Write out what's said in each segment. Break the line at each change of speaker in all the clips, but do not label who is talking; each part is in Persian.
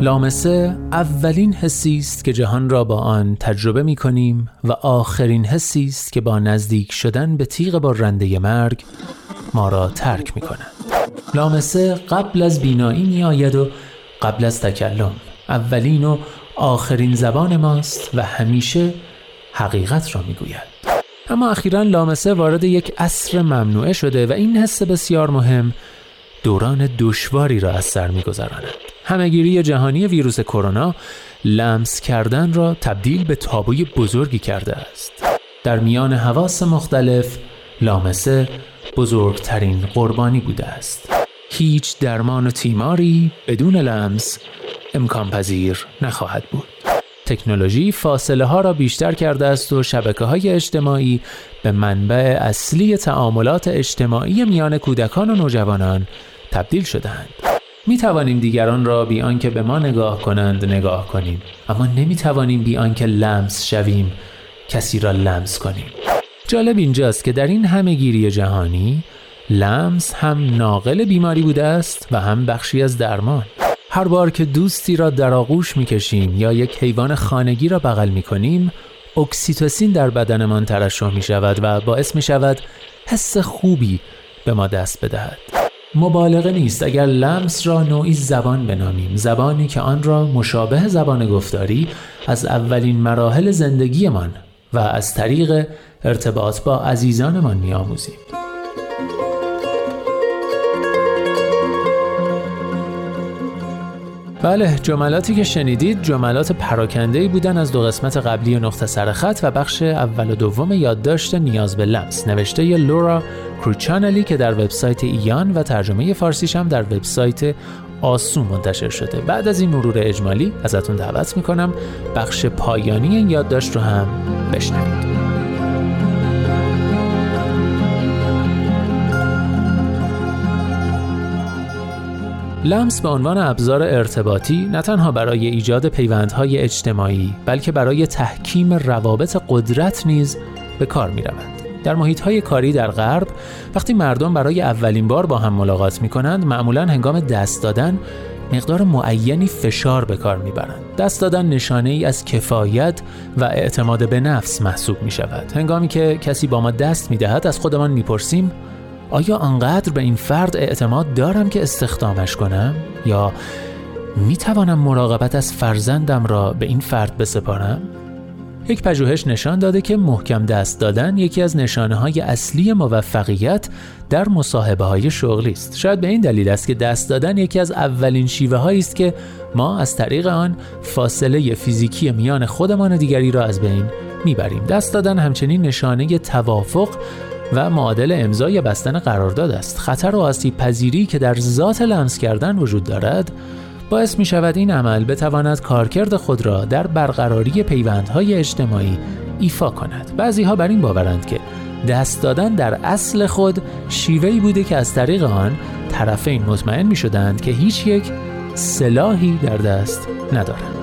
لامسه اولین حسی است که جهان را با آن تجربه می کنیم و آخرین حسی است که با نزدیک شدن به تیغ برنده مرگ ما را ترک می کند. لامسه قبل از بینایی می آید و قبل از تکلم اولین و آخرین زبان ماست و همیشه حقیقت را می گوید. اما اخیرا لامسه وارد یک عصر ممنوعه شده و این حس بسیار مهم دوران دشواری را از سر میگذراند همهگیری جهانی ویروس کرونا لمس کردن را تبدیل به تابوی بزرگی کرده است. در میان حواس مختلف لامسه بزرگترین قربانی بوده است. هیچ درمان و تیماری بدون لمس امکان پذیر نخواهد بود. تکنولوژی فاصله ها را بیشتر کرده است و شبکه های اجتماعی به منبع اصلی تعاملات اجتماعی میان کودکان و نوجوانان تبدیل شدهاند. می توانیم دیگران را بی آنکه به ما نگاه کنند نگاه کنیم. اما نمی توانیم بی آنکه لمس شویم کسی را لمس کنیم. جالب اینجاست که در این همه گیری جهانی لمس هم ناقل بیماری بوده است و هم بخشی از درمان. هر بار که دوستی را در آغوش می کشیم یا یک حیوان خانگی را بغل می کنیم اکسیتوسین در بدنمان ترشح می شود و باعث می شود حس خوبی به ما دست بدهد. مبالغه نیست. اگر لمس را نوعی زبان بنامیم زبانی که آن را مشابه زبان گفتاری از اولین مراحل زندگیمان و از طریق ارتباط با عزیزانمان میآموزیم. بله جملاتی که شنیدید جملات پراکنده‌ای بودن از دو قسمت قبلی نقطه سرخط و بخش اول و دوم یادداشت نیاز به لمس. نوشته ی لورا کروچانلی که در وبسایت ایان و ترجمه فارسیش هم در وبسایت آسو منتشر شده. بعد از این مرور اجمالی ازتون دعوت می‌کنم بخش پایانی این یادداشت رو هم بشنوید. لمس به عنوان ابزار ارتباطی نه تنها برای ایجاد پیوندهای اجتماعی بلکه برای تحکیم روابط قدرت نیز به کار می رود. در محیط های کاری در غرب وقتی مردم برای اولین بار با هم ملاقات می کنند معمولا هنگام دست دادن مقدار معینی فشار به کار می‌برند. دست دادن نشانه ای از کفایت و اعتماد به نفس محسوب می شود. هنگامی که کسی با ما دست می دهد از خودمان می‌پرسیم آیا آنقدر به این فرد اعتماد دارم که استخدامش کنم؟ یا می توانم مراقبت از فرزندم را به این فرد بسپارم؟ یک پژوهش نشان داده که محکم دست دادن یکی از نشانه های اصلی موفقیت در مصاحبه های شغلی است. شاید به این دلیل است که دست دادن یکی از اولین شیوه هایی است که ما از طریق آن فاصله فیزیکی میان خودمان و دیگری را از بین می‌بریم. دست دادن همچنین نشانه توافق و معادل امضای بستن قرارداد است. خطر و آسیب پذیری که در ذات لمس کردن وجود دارد باعث می شود این عمل بتواند کارکرد خود را در برقراری پیوندهای اجتماعی ایفا کند. بعضی ها بر این باورند که دست دادن در اصل خود شیوهی بوده که از طریق آن طرفین مطمئن می شدند که هیچ یک سلاحی در دست ندارند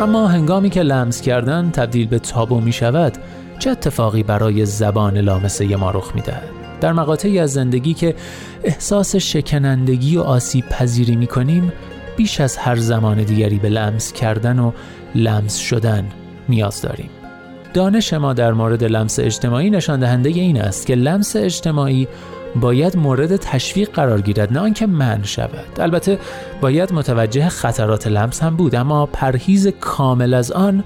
اما هنگامی که لمس کردن تبدیل به تابو می شود چه اتفاقی برای زبان لامسه ما رخ می دهد؟ در مقاطعی از زندگی که احساس شکنندگی و آسیب پذیری می کنیم بیش از هر زمان دیگری به لمس کردن و لمس شدن نیاز داریم دانش ما در مورد لمس اجتماعی نشان دهنده این است که لمس اجتماعی باید مورد تشویق قرار گیرد نه آنکه من شود. البته باید متوجه خطرات لمس هم بود اما پرهیز کامل از آن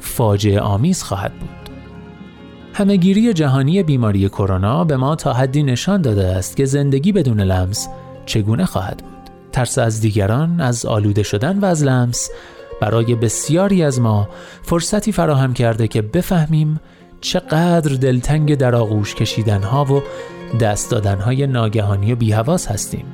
فاجعه آمیز خواهد بود. همهگیری جهانی بیماری کرونا به ما تا حدی نشان داده است که زندگی بدون لمس چگونه خواهد بود. ترس از دیگران از آلوده شدن و از لمس برای بسیاری از ما فرصتی فراهم کرده که بفهمیم چقدر دلتنگ در آغوش کشیدن ها و دست دادنهای ناگهانی و بیهواس هستیم.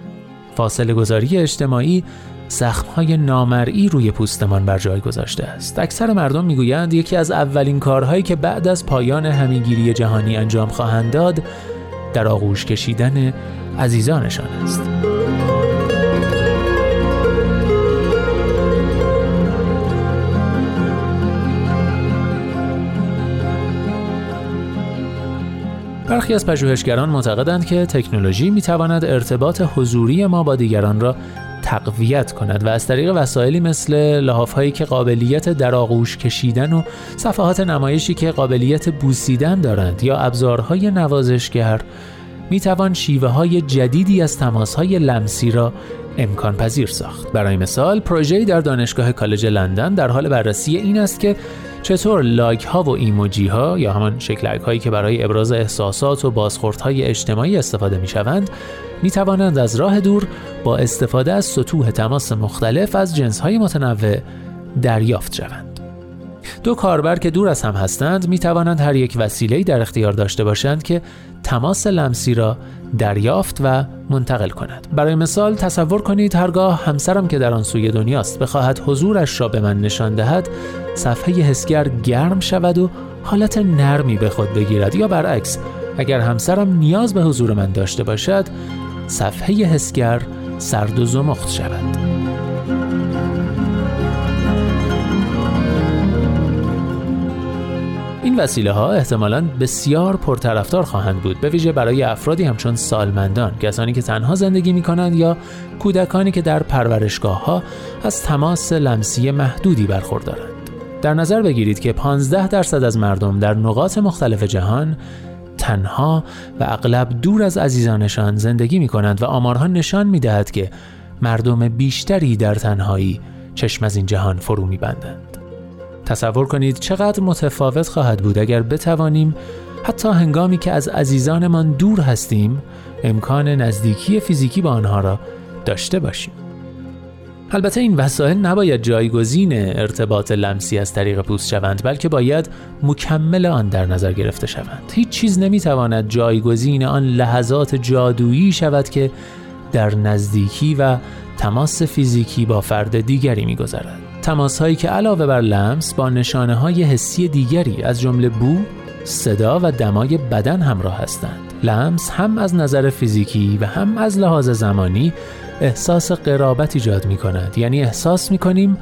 فاصله گذاری اجتماعی زخمهای نامرئی روی پوستمان بر جای گذاشته است. اکثر مردم می‌گویند یکی از اولین کارهایی که بعد از پایان همینگیری جهانی انجام خواهند داد در آغوش کشیدن عزیزانشان است. برخی از پژوهشگران معتقدند که تکنولوژی می تواند ارتباط حضوری ما با دیگران را تقویت کند و از طریق وسایلی مثل لحافهایی که قابلیت در آغوش کشیدن و صفحات نمایشی که قابلیت بوسیدن دارند یا ابزارهای نوازشگر می توان شیوه های جدیدی از تماس های لمسی را امکان پذیر ساخت. برای مثال پروژه‌ای در دانشگاه کالج لندن در حال بررسی این است که چطور لایک ها و ایموجی ها یا همان شکل هایی که برای ابراز احساسات و بازخورد های اجتماعی استفاده می شوند می توانند از راه دور با استفاده از سطوح تماس مختلف از جنس های متنوع دریافت شوند. دو کاربر که دور از هم هستند می توانند هر یک وسیله‌ای در اختیار داشته باشند که تماس لمسی را دریافت و منتقل کند. برای مثال تصور کنید هرگاه همسرم که در آن سوی دنیاست بخواهد حضورش را به من نشان دهد صفحه حسگر گرم شود و حالت نرمی به خود بگیرد. یا برعکس اگر همسرم نیاز به حضور من داشته باشد صفحه حسگر سرد و زمخت شود. وسیله ها احتمالا بسیار پرطرفدار خواهند بود به ویژه برای افرادی همچون سالمندان کسانی که تنها زندگی می کنند یا کودکانی که در پرورشگاه ها از تماس لمسی محدودی برخوردارند در نظر بگیرید که 15 درصد از مردم در نقاط مختلف جهان تنها و اغلب دور از عزیزانشان زندگی می کنند و آمارها نشان می دهد که مردم بیشتری در تنهایی چشم از این جهان فرو می بندند. تصور کنید چقدر متفاوت خواهد بود اگر بتوانیم حتی هنگامی که از عزیزانمان دور هستیم امکان نزدیکی فیزیکی با آنها را داشته باشیم. البته این وسایل نباید جایگزین ارتباط لمسی از طریق پوست شوند بلکه باید مکمل آن در نظر گرفته شوند هیچ چیز نمی‌تواند جایگزین آن لحظات جادویی شود که در نزدیکی و تماس فیزیکی با فرد دیگری میگذرد تماس هایی که علاوه بر لمس با نشانه های حسی دیگری از جمله بو، صدا و دمای بدن همراه هستند. لمس هم از نظر فیزیکی و هم از لحاظ زمانی احساس قرابت ایجاد می کند یعنی احساس می کنیم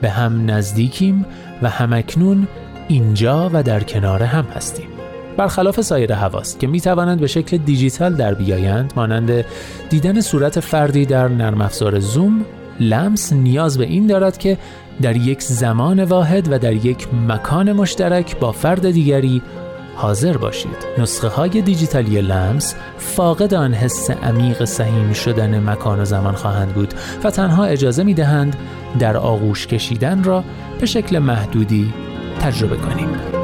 به هم نزدیکیم و همکنون اینجا و در کنار هم هستیم برخلاف سایر حواست که می توانند به شکل دیجیتال در بیایند مانند دیدن صورت فردی در نرم افزار زوم لمس نیاز به این دارد که در یک زمان واحد و در یک مکان مشترک با فرد دیگری حاضر باشید نسخه های دیجیتالی لمس فاقد آن حس عمیق سهیم شدن مکان و زمان خواهند بود و تنها اجازه می دهند در آغوش کشیدن را به شکل محدودی تجربه کنیم.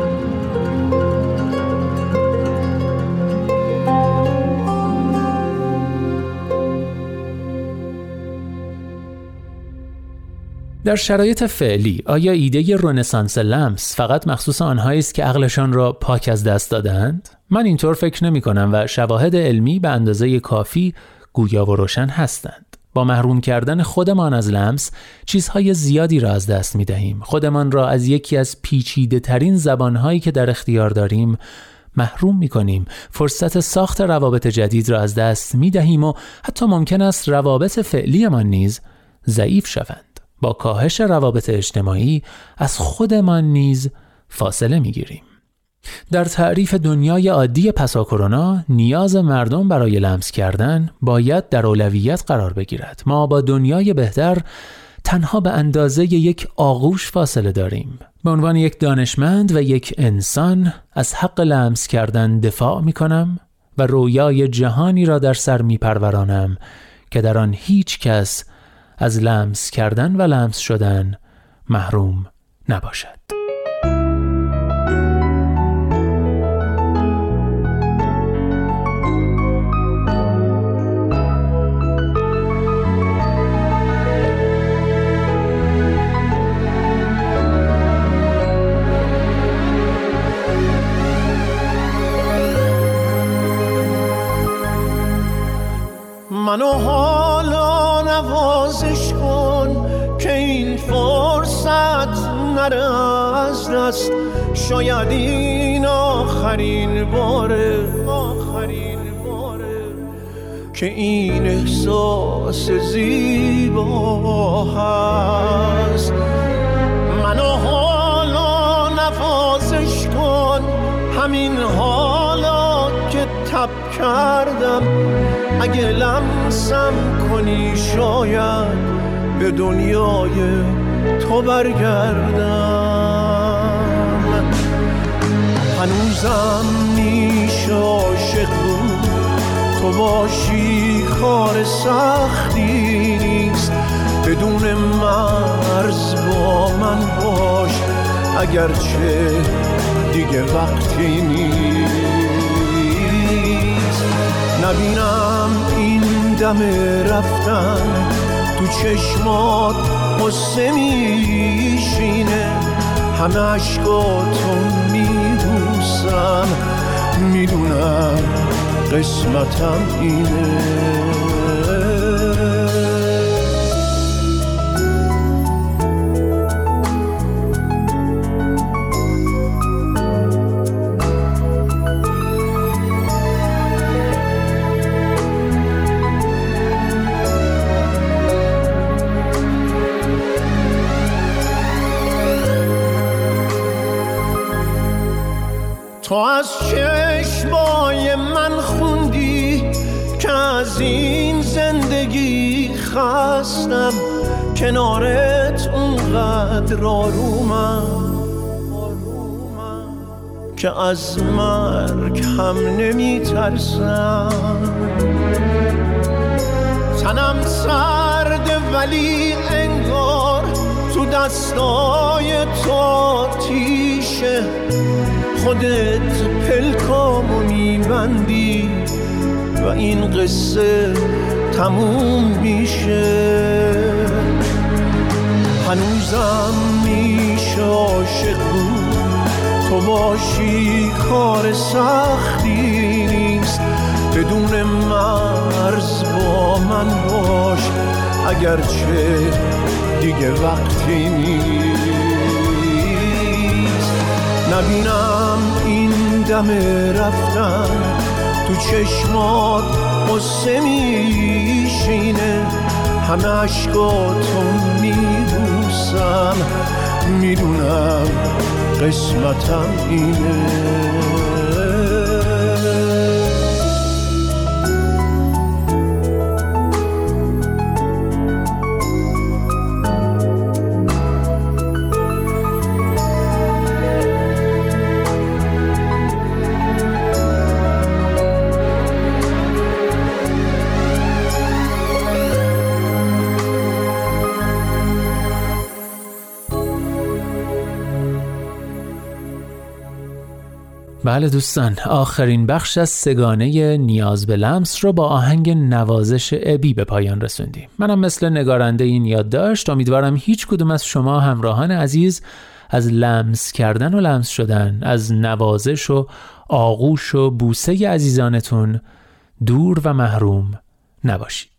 در شرایط فعلی آیا ایده رنسانس لمس فقط مخصوص آنهایی است که عقلشان را پاک از دست دادند؟ من اینطور فکر نمی کنم و شواهد علمی به اندازه کافی گویا و روشن هستند. با محروم کردن خودمان از لمس چیزهای زیادی را از دست می دهیم. خودمان را از یکی از پیچیده ترین زبانهایی که در اختیار داریم محروم می کنیم. فرصت ساخت روابط جدید را از دست می دهیم و حتی ممکن است روابط فعلیمان نیز ضعیف شوند. با کاهش روابط اجتماعی از خودمان نیز فاصله می‌گیریم. در تعریف دنیای عادی پسا کرونا نیاز مردم برای لمس کردن باید در اولویت قرار بگیرد. ما با دنیای بهتر تنها به اندازه یک آغوش فاصله داریم. به عنوان یک دانشمند و یک انسان از حق لمس کردن دفاع می کنم و رویای جهانی را در سر می پرورانم که در آن هیچ کس از لمس کردن و لمس شدن محروم نباشد.
منو نوازش کن که این فرصت نره از دست. شاید این آخرین باره آخرین باره که این احساس زیبا هست. منو حالا نوازش کن همین حالا تب کردم. اگه لمسم کنی شاید به دنیای تو برگردم. هنوزم میشه عاشق تو باشی کار سختی نیست. بدون مرز با من باش. اگرچه دیگه وقتی نیست. نبینم این دم رفتن. تو چشمات قصه میشینه. همه عشقاتو میبوسم می‌دونم قسمتم اینه. تو از چشمای من خوندی که از این زندگی خستم. کنارت اونقدر آرومم که از مرگ هم نمی ترسم تنم سرد ولی انگار تو دستای تو تیشه خودت پلکامو میبندی و این قصه تموم میشه. هنوزم میشه عاشق تو باشی کار سختی نیست. بدون مرز با من باش. اگرچه دیگه وقتی نیست. نبینم این دم رفتن تو چشمات قصه میشینه. همه عشقاتو میبوسم می‌دونم قسمتم اینه.
بله دوستان آخرین بخش از سگانه نیاز به لمس رو با آهنگ نوازش ابی به پایان رسوندیم. منم مثل نگارنده این یاد داشت. امیدوارم هیچ کدوم از شما همراهان عزیز از لمس کردن و لمس شدن از نوازش و آغوش و بوسه عزیزانتون دور و محروم نباشید.